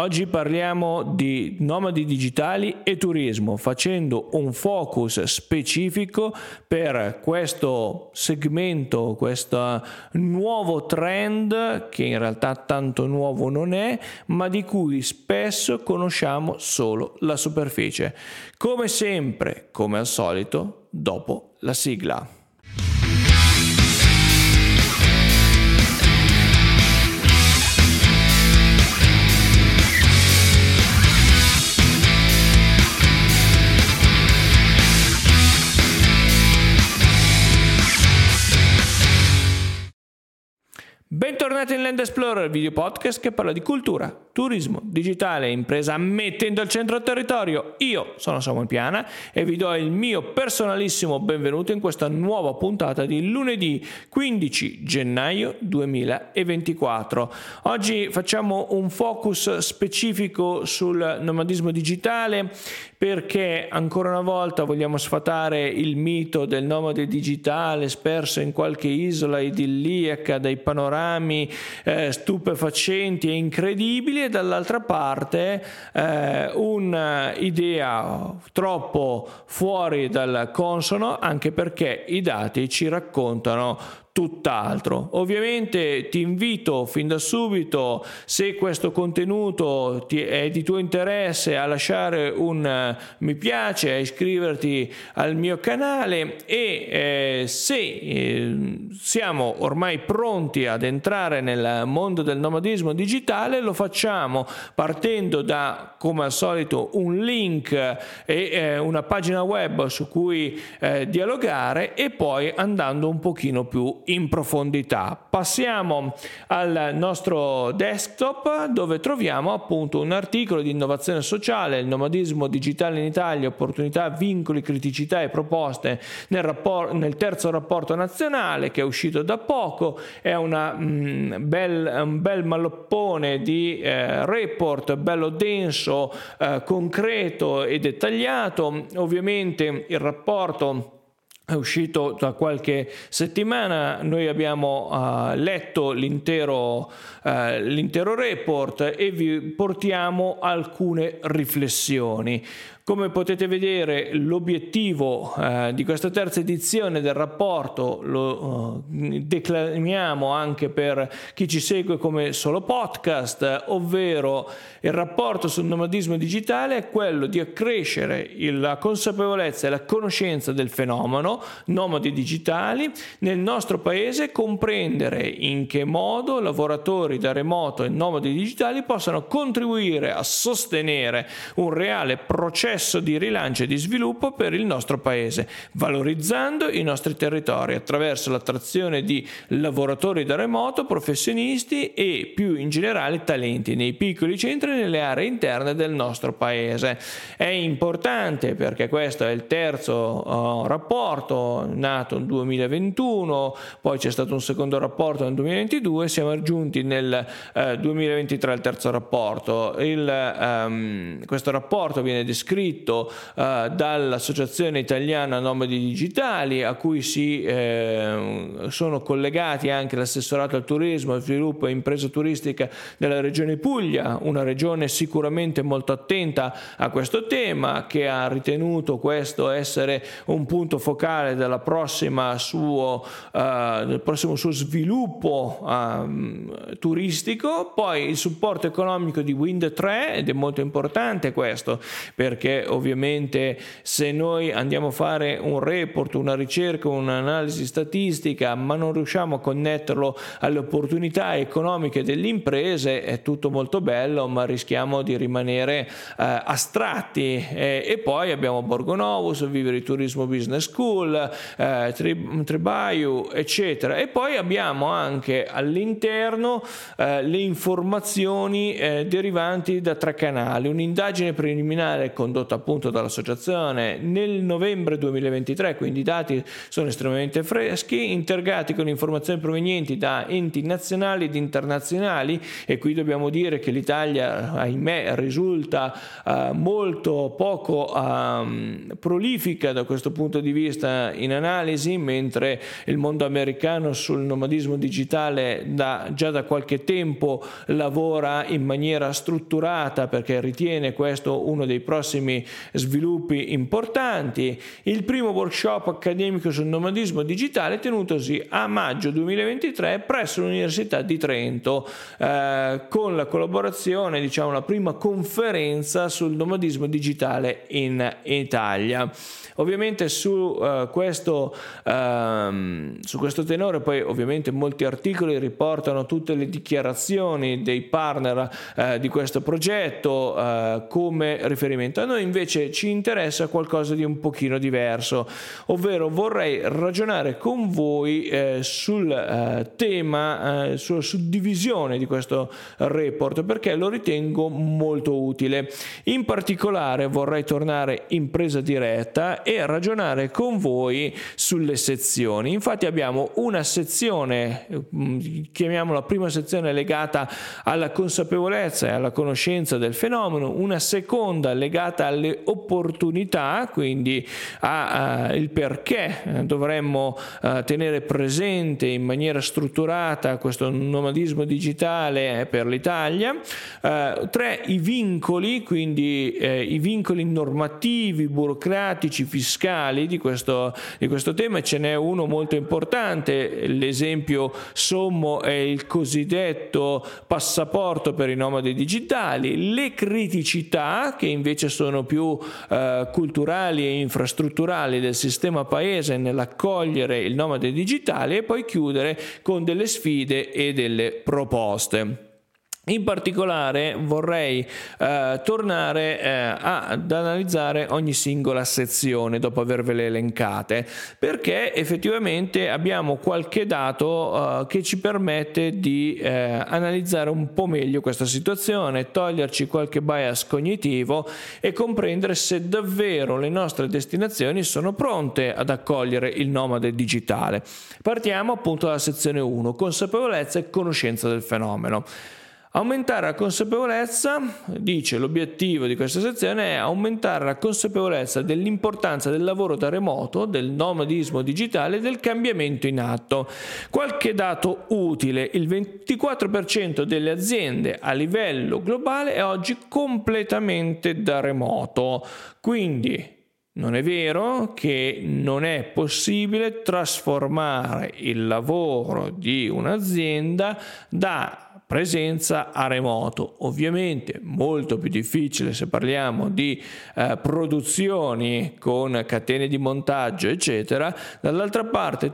Oggi parliamo di nomadi digitali e turismo, facendo un focus specifico per questo segmento, questo nuovo trend che in realtà tanto nuovo non è, ma di cui spesso conosciamo solo la superficie. Come sempre, come al solito, dopo la sigla. Bentornati in Land Explorer, video podcast che parla di cultura, turismo, digitale e impresa mettendo al centro il territorio. Io sono Samuel Piana e vi do il mio personalissimo benvenuto in questa nuova puntata di lunedì 15 gennaio 2024. Oggi facciamo un focus specifico sul nomadismo digitale perché ancora una volta vogliamo sfatare il mito del nomade digitale sperso in qualche isola idilliaca dai panorami eh, stupefacenti e incredibili e dall'altra parte eh, un'idea troppo fuori dal consono anche perché i dati ci raccontano tutt'altro. Ovviamente ti invito fin da subito, se questo contenuto ti è di tuo interesse, a lasciare un eh, mi piace, a iscriverti al mio canale e eh, se eh, siamo ormai pronti ad entrare nel mondo del nomadismo digitale, lo facciamo partendo da, come al solito, un link e eh, una pagina web su cui eh, dialogare e poi andando un pochino più in profondità. Passiamo al nostro desktop dove troviamo appunto un articolo di innovazione sociale, il nomadismo digitale in Italia, opportunità, vincoli, criticità e proposte nel, rapport- nel terzo rapporto nazionale che è uscito da poco, è una, mh, mm, bel, un bel maloppone di eh, report, bello denso, eh, concreto e dettagliato, ovviamente il rapporto è uscito da qualche settimana, noi abbiamo uh, letto l'intero, uh, l'intero report e vi portiamo alcune riflessioni. Come potete vedere l'obiettivo eh, di questa terza edizione del rapporto lo eh, declamiamo anche per chi ci segue come solo podcast, ovvero il rapporto sul nomadismo digitale è quello di accrescere la consapevolezza e la conoscenza del fenomeno nomadi digitali nel nostro paese, comprendere in che modo lavoratori da remoto e nomadi digitali possano contribuire a sostenere un reale processo di rilancio e di sviluppo per il nostro paese, valorizzando i nostri territori attraverso l'attrazione di lavoratori da remoto, professionisti e più in generale talenti nei piccoli centri e nelle aree interne del nostro paese. È importante perché questo è il terzo uh, rapporto nato nel 2021, poi c'è stato un secondo rapporto nel 2022, siamo giunti nel uh, 2023 al terzo rapporto. Il, um, questo rapporto viene descritto scritto eh, dall'Associazione Italiana Nomadi Digitali a cui si eh, sono collegati anche l'assessorato al turismo, al sviluppo e impresa turistica della regione Puglia, una regione sicuramente molto attenta a questo tema che ha ritenuto questo essere un punto focale della prossima suo, uh, del prossimo suo sviluppo um, turistico, poi il supporto economico di Wind 3 ed è molto importante questo perché ovviamente se noi andiamo a fare un report, una ricerca, un'analisi statistica, ma non riusciamo a connetterlo alle opportunità economiche delle imprese, è tutto molto bello, ma rischiamo di rimanere eh, astratti. Eh, e poi abbiamo Borgo Novus, Vivere Turismo Business School, eh, Tri- Tribaiu, eccetera. E poi abbiamo anche all'interno eh, le informazioni eh, derivanti da tre canali, un'indagine preliminare condotta appunto dall'associazione nel novembre 2023, quindi i dati sono estremamente freschi, integrati con informazioni provenienti da enti nazionali ed internazionali e qui dobbiamo dire che l'Italia, ahimè, risulta uh, molto poco um, prolifica da questo punto di vista messa in analisi, mentre il mondo americano sul nomadismo digitale da, già da qualche tempo lavora in maniera strutturata perché ritiene questo uno dei prossimi sviluppi importanti. Il primo workshop accademico sul nomadismo digitale tenutosi a maggio 2023 presso l'Università di Trento eh, con la collaborazione, diciamo la prima conferenza sul nomadismo digitale in Italia. Ovviamente su, uh, questo, uh, su questo tenore poi ovviamente molti articoli riportano tutte le dichiarazioni dei partner uh, di questo progetto eh, come riferimento. A noi invece ci interessa qualcosa di un pochino diverso, ovvero vorrei ragionare con voi sul tema, sulla suddivisione di questo report perché lo ritengo molto utile. In particolare vorrei tornare in presa diretta e ragionare con voi sulle sezioni. Infatti abbiamo una sezione, mm, chiamiamola prima sezione legata alla consapevolezza e alla conoscenza del fenomeno, una seconda legata alle opportunità, quindi al perché dovremmo uh, tenere presente in maniera strutturata questo nomadismo digitale per l'Italia. Tre, i vincoli, quindi eh, i vincoli normativi, burocratici, fiscali di questo, di questo tema, ce n'è uno molto importante, l'esempio sommo è il cosiddetto passaporto per i nomadi digitali, le criticità che invece sono più eh, culturali e infrastrutturali del sistema paese nell'accogliere il nomade digitale e poi chiudere con delle sfide e delle proposte. In particolare vorrei eh, tornare eh, ad analizzare ogni singola sezione dopo avervele elencate, perché effettivamente abbiamo qualche dato eh, che ci permette di eh, analizzare un po' meglio questa situazione, toglierci qualche bias cognitivo e comprendere se davvero le nostre destinazioni sono pronte ad accogliere il nomade digitale. Partiamo appunto dalla sezione 1, consapevolezza e conoscenza del fenomeno. Aumentare la consapevolezza, dice l'obiettivo di questa sezione, è aumentare la consapevolezza dell'importanza del lavoro da remoto, del nomadismo digitale e del cambiamento in atto. Qualche dato utile, il 24% delle aziende a livello globale è oggi completamente da remoto, quindi non è vero che non è possibile trasformare il lavoro di un'azienda da presenza a remoto. Ovviamente molto più difficile se parliamo di eh, produzioni con catene di montaggio, eccetera. Dall'altra parte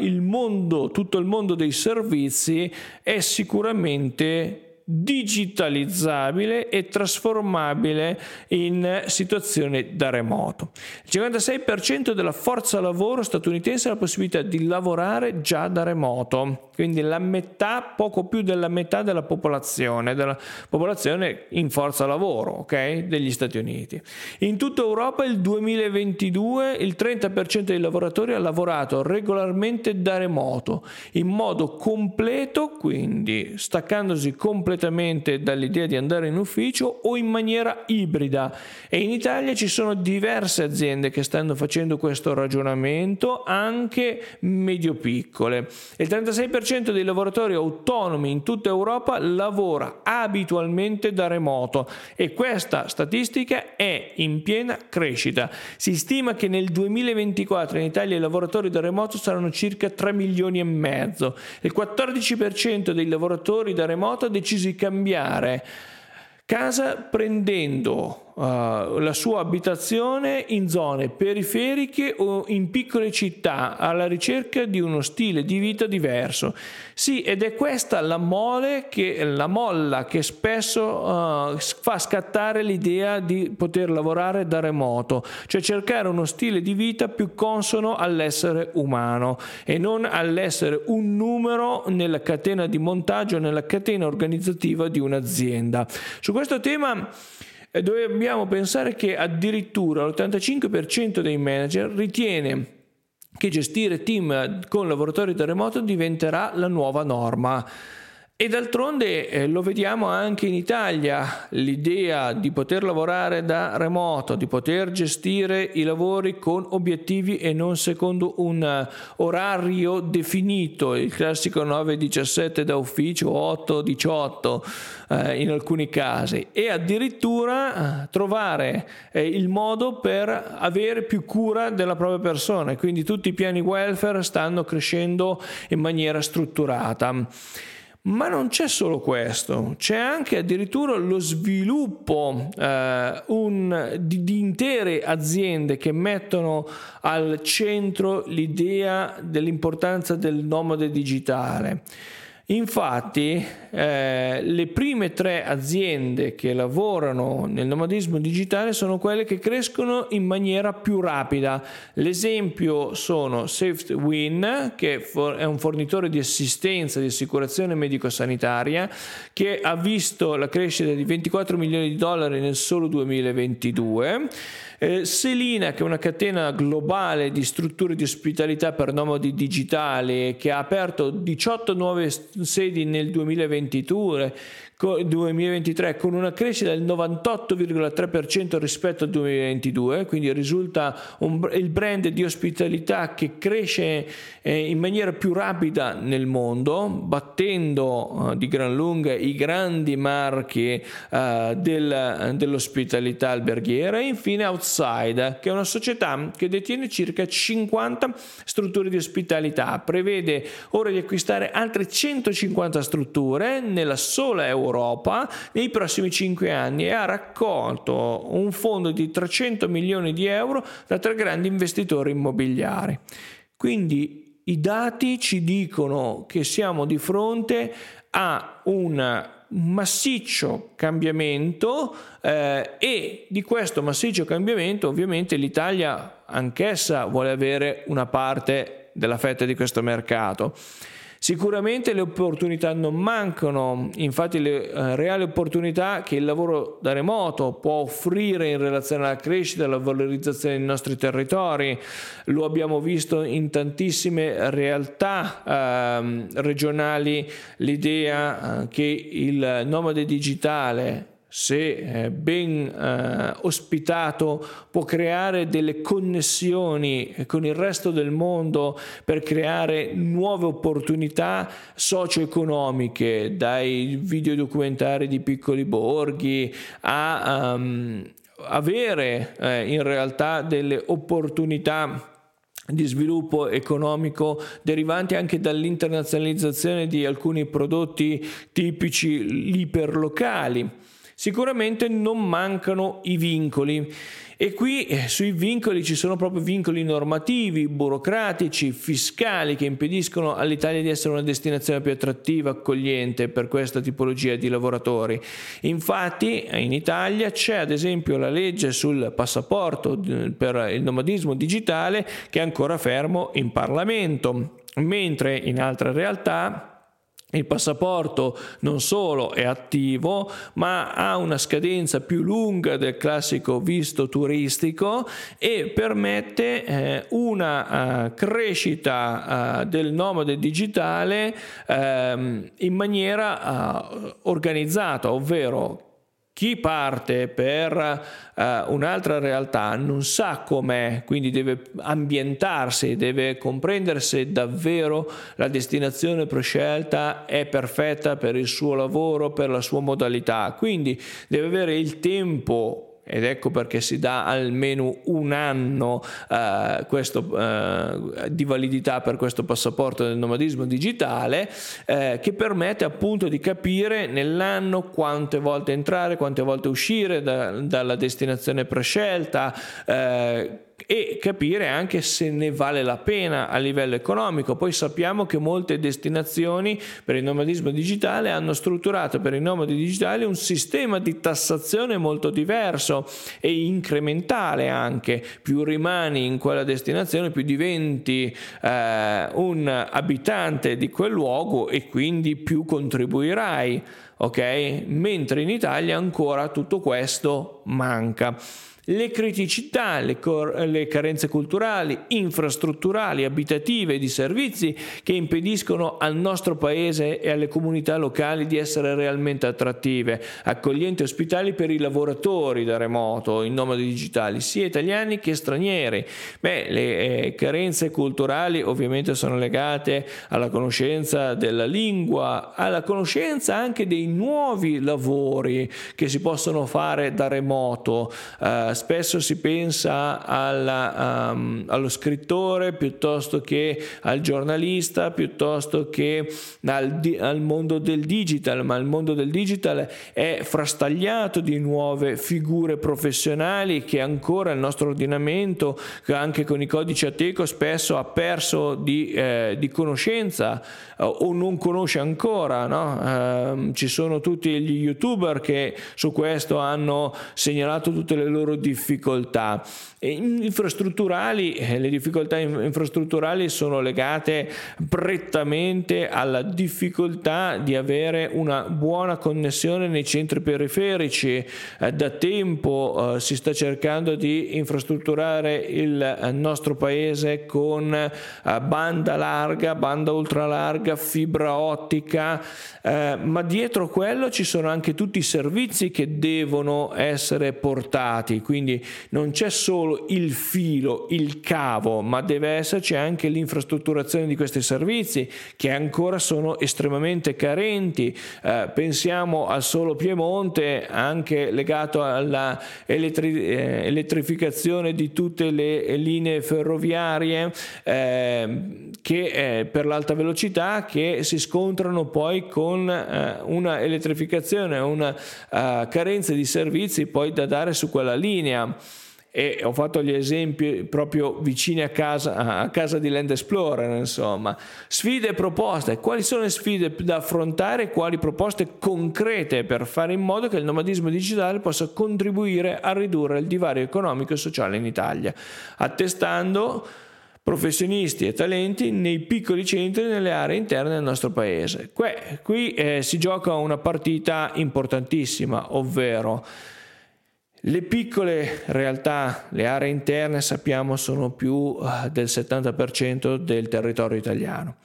il mondo, tutto il mondo dei servizi è sicuramente digitalizzabile e trasformabile in situazione da remoto. Il 56% della forza lavoro statunitense ha la possibilità di lavorare già da remoto, quindi la metà, poco più della metà della popolazione, della popolazione in forza lavoro okay, degli Stati Uniti. In tutta Europa il 2022 il 30% dei lavoratori ha lavorato regolarmente da remoto, in modo completo, quindi staccandosi completamente completamente dall'idea di andare in ufficio o in maniera ibrida e in Italia ci sono diverse aziende che stanno facendo questo ragionamento, anche medio-piccole. Il 36% dei lavoratori autonomi in tutta Europa lavora abitualmente da remoto e questa statistica è in piena crescita. Si stima che nel 2024 in Italia i lavoratori da remoto saranno circa 3 milioni e mezzo. Il 14% dei lavoratori da remoto ha deciso di cambiare. Casa prendendo uh, la sua abitazione in zone periferiche o in piccole città alla ricerca di uno stile di vita diverso. Sì, ed è questa la mole che la molla che spesso uh, fa scattare l'idea di poter lavorare da remoto, cioè cercare uno stile di vita più consono all'essere umano e non all'essere un numero nella catena di montaggio, nella catena organizzativa di un'azienda. Su questo tema dobbiamo pensare che addirittura l'85% dei manager ritiene che gestire team con lavoratori da remoto diventerà la nuova norma. E d'altronde eh, lo vediamo anche in Italia, l'idea di poter lavorare da remoto, di poter gestire i lavori con obiettivi e non secondo un uh, orario definito, il classico 9-17 da ufficio, 8-18 eh, in alcuni casi, e addirittura eh, trovare eh, il modo per avere più cura della propria persona. Quindi tutti i piani welfare stanno crescendo in maniera strutturata. Ma non c'è solo questo, c'è anche addirittura lo sviluppo eh, un, di, di, intere aziende che mettono al centro l'idea dell'importanza del nomade digitale. Infatti, eh, le prime tre aziende che lavorano nel nomadismo digitale sono quelle che crescono in maniera più rapida. L'esempio sono SafeWin, che è un fornitore di assistenza di assicurazione medico-sanitaria, che ha visto la crescita di 24 milioni di dollari nel solo 2022. Eh, Selina, che è una catena globale di strutture di ospitalità per nomadi digitali, che ha aperto 18 nuove sedi nel 2022, 2023 con una crescita del 98,3% rispetto al 2022, quindi risulta un, il brand di ospitalità che cresce eh, in maniera più rapida nel mondo, battendo eh, di gran lunga i grandi marchi eh, del, dell'ospitalità alberghiera. E infine Outside, che è una società che detiene circa 50 strutture di ospitalità, prevede ora di acquistare altre 150 strutture nella sola Europa nei prossimi 5 anni e ha raccolto un fondo di 300 milioni di euro da tre grandi investitori immobiliari. Quindi i dati ci dicono che siamo di fronte a un massiccio cambiamento eh, e di questo massiccio cambiamento ovviamente l'Italia anch'essa vuole avere una parte della fetta di questo mercato. Sicuramente le opportunità non mancano, infatti le eh, reali opportunità che il lavoro da remoto può offrire in relazione alla crescita alla valorizzazione dei nostri territori, lo abbiamo visto in tantissime realtà eh, regionali, l'idea eh, che il nomade digitale se eh, ben eh, ospitato, può creare delle connessioni con il resto del mondo per creare nuove opportunità socio-economiche, dai videodocumentari di piccoli borghi a um, avere eh, in realtà delle opportunità di sviluppo economico derivanti anche dall'internazionalizzazione di alcuni prodotti tipici iperlocali Sicuramente non mancano i vincoli e qui eh, sui vincoli ci sono proprio vincoli normativi, burocratici, fiscali che impediscono all'Italia di essere una destinazione più attrattiva, accogliente per questa tipologia di lavoratori. Infatti in Italia c'è ad esempio la legge sul passaporto per il nomadismo digitale che è ancora fermo in Parlamento, mentre in altre realtà il passaporto non solo è attivo, ma ha una scadenza più lunga del classico visto turistico e permette eh, una uh, crescita uh, del nomade digitale uh, in maniera eh, organizzata, ovvero chi parte per uh, un'altra realtà non sa com'è, quindi deve ambientarsi, deve comprendere se davvero la destinazione prescelta è perfetta per il suo lavoro, per la sua modalità. Quindi deve avere il tempo ed ecco perché si dà almeno un anno eh, questo, eh, di validità per questo passaporto del nomadismo digitale eh, che permette appunto di capire nell'anno quante volte entrare, quante volte uscire da, dalla destinazione prescelta eh, e capire anche se ne vale la pena a livello economico. Poi sappiamo che molte destinazioni per il nomadismo digitale hanno strutturato per i nomadi digitali un sistema di tassazione molto diverso e incrementale anche. Più rimani in quella destinazione, più diventi eh, un abitante di quel luogo e quindi più contribuirai. Ok? Mentre in Italia ancora tutto questo manca. Le criticità, le, cor- le, carenze culturali, infrastrutturali, abitative e di servizi che impediscono al nostro paese e alle comunità locali di essere realmente attrattive, accoglienti e ospitali per i lavoratori da remoto, in nomadi digitali, sia italiani che stranieri. Beh, le eh, carenze culturali ovviamente sono legate alla conoscenza della lingua, alla conoscenza anche dei nuovi lavori che si possono fare da remoto. Eh, spesso si pensa alla, um, allo scrittore piuttosto che al giornalista, piuttosto che al, al, mondo del digital, ma il mondo del digital è frastagliato di nuove figure professionali che ancora il nostro ordinamento, anche con i codici Ateco, spesso ha perso di, eh, di conoscenza eh, o non conosce ancora. No? Eh, ci sono tutti gli youtuber che su questo hanno segnalato tutte le loro difficoltà. infrastrutturali, eh, le difficoltà infrastrutturali sono legate prettamente alla difficoltà di avere una buona connessione nei centri periferici. Eh, da tempo eh, si sta cercando di infrastrutturare il nostro paese con banda larga, banda ultralarga, fibra ottica, ma dietro quello ci sono anche tutti i servizi che devono essere portati, quindi non c'è solo il filo, il cavo, ma deve esserci anche l'infrastrutturazione di questi servizi che ancora sono estremamente carenti. Eh, pensiamo al solo Piemonte, anche legato alla elettri- eh, di tutte le linee ferroviarie eh, che, per l'alta velocità che si scontrano poi con eh, una elettrificazione, una eh, carenza di servizi poi da dare su quella linea linea e ho fatto gli esempi proprio vicini a casa, a casa di Land Explorer, insomma. Sfide e proposte, quali sono le sfide da affrontare, quali proposte concrete per fare in modo che il nomadismo digitale possa contribuire a ridurre il divario economico e sociale in Italia, attestando professionisti e talenti nei piccoli centri e nelle aree interne del nostro paese. Que, qui eh, si gioca una partita importantissima, ovvero le piccole realtà, le aree interne sappiamo sono più eh, del 70% del territorio italiano.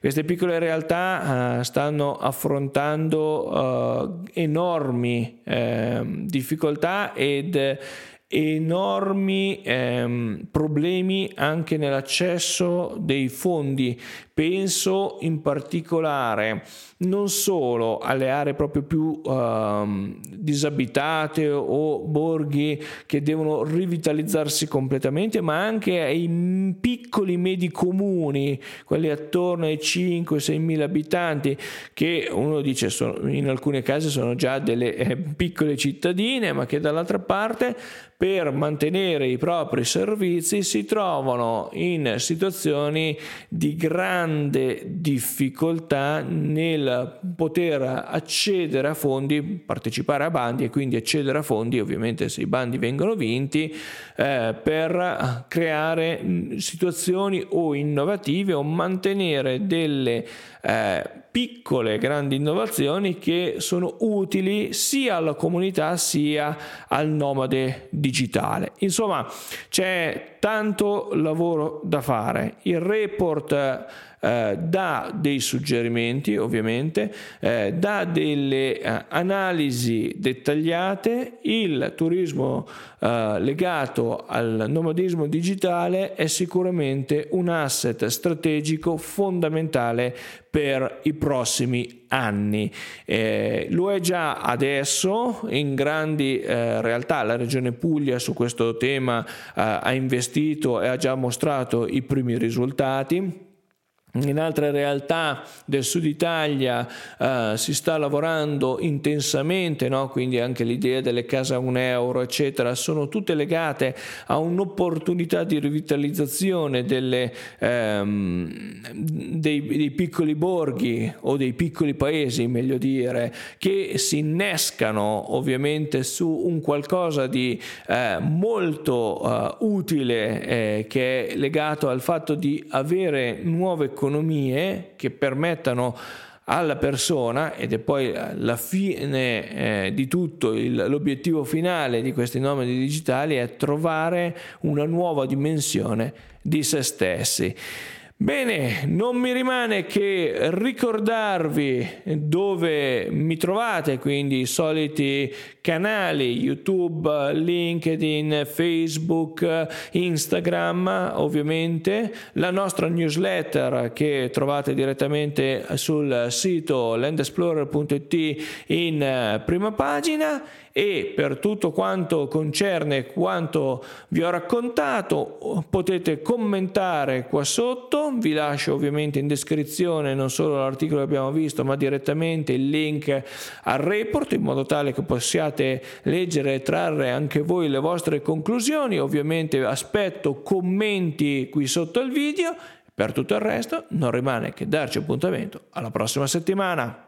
Queste piccole realtà uh, stanno affrontando uh, enormi uh, difficoltà ed enormi ehm, problemi anche nell'accesso dei fondi. Penso in particolare non solo alle aree proprio più ehm, disabitate o borghi che devono rivitalizzarsi completamente, ma anche ai piccoli medi comuni, quelli attorno ai 5-6 mila abitanti, che uno dice sono, in alcuni casi sono già delle eh, piccole cittadine, ma che dall'altra parte per mantenere i propri servizi si trovano in situazioni di grande difficoltà nel poter accedere a fondi, partecipare a bandi e quindi accedere a fondi, ovviamente se i bandi vengono vinti, eh, per creare situazioni o innovative o mantenere delle eh, piccole grandi innovazioni che sono utili sia alla comunità sia al nomade digitale. Insomma, c'è tanto lavoro da fare. Il report eh, dà dei suggerimenti ovviamente, eh, dà delle eh, analisi dettagliate, il turismo eh, legato al nomadismo digitale è sicuramente un asset strategico fondamentale per i prossimi anni. Eh, lo è già adesso, in grandi eh, realtà. La Regione Puglia su questo tema eh, ha investito e ha già mostrato i primi risultati in altre realtà del sud Italia eh, si sta lavorando intensamente, no? quindi anche l'idea delle case a un euro, eccetera, sono tutte legate a un'opportunità di rivitalizzazione delle, ehm, dei, dei, piccoli borghi o dei piccoli paesi, meglio dire, che si innescano ovviamente su un qualcosa di eh, molto eh, utile eh, che è legato al fatto di avere nuove economie che permettano alla persona ed è poi la fine eh, di tutto, il, l'obiettivo finale di questi nomadi digitali è trovare una nuova dimensione di se stessi. Bene, non mi rimane che ricordarvi dove mi trovate, quindi i soliti canali YouTube, LinkedIn, Facebook, Instagram, ovviamente, la nostra newsletter che trovate direttamente sul sito landexplorer.it in prima pagina e per tutto quanto concerne quanto vi ho raccontato potete commentare qua sotto, vi lascio ovviamente in descrizione non solo l'articolo che abbiamo visto ma direttamente il link al report in modo tale che possiate leggere e trarre anche voi le vostre conclusioni, ovviamente aspetto commenti qui sotto il video, per tutto il resto non rimane che darci appuntamento. Alla prossima settimana.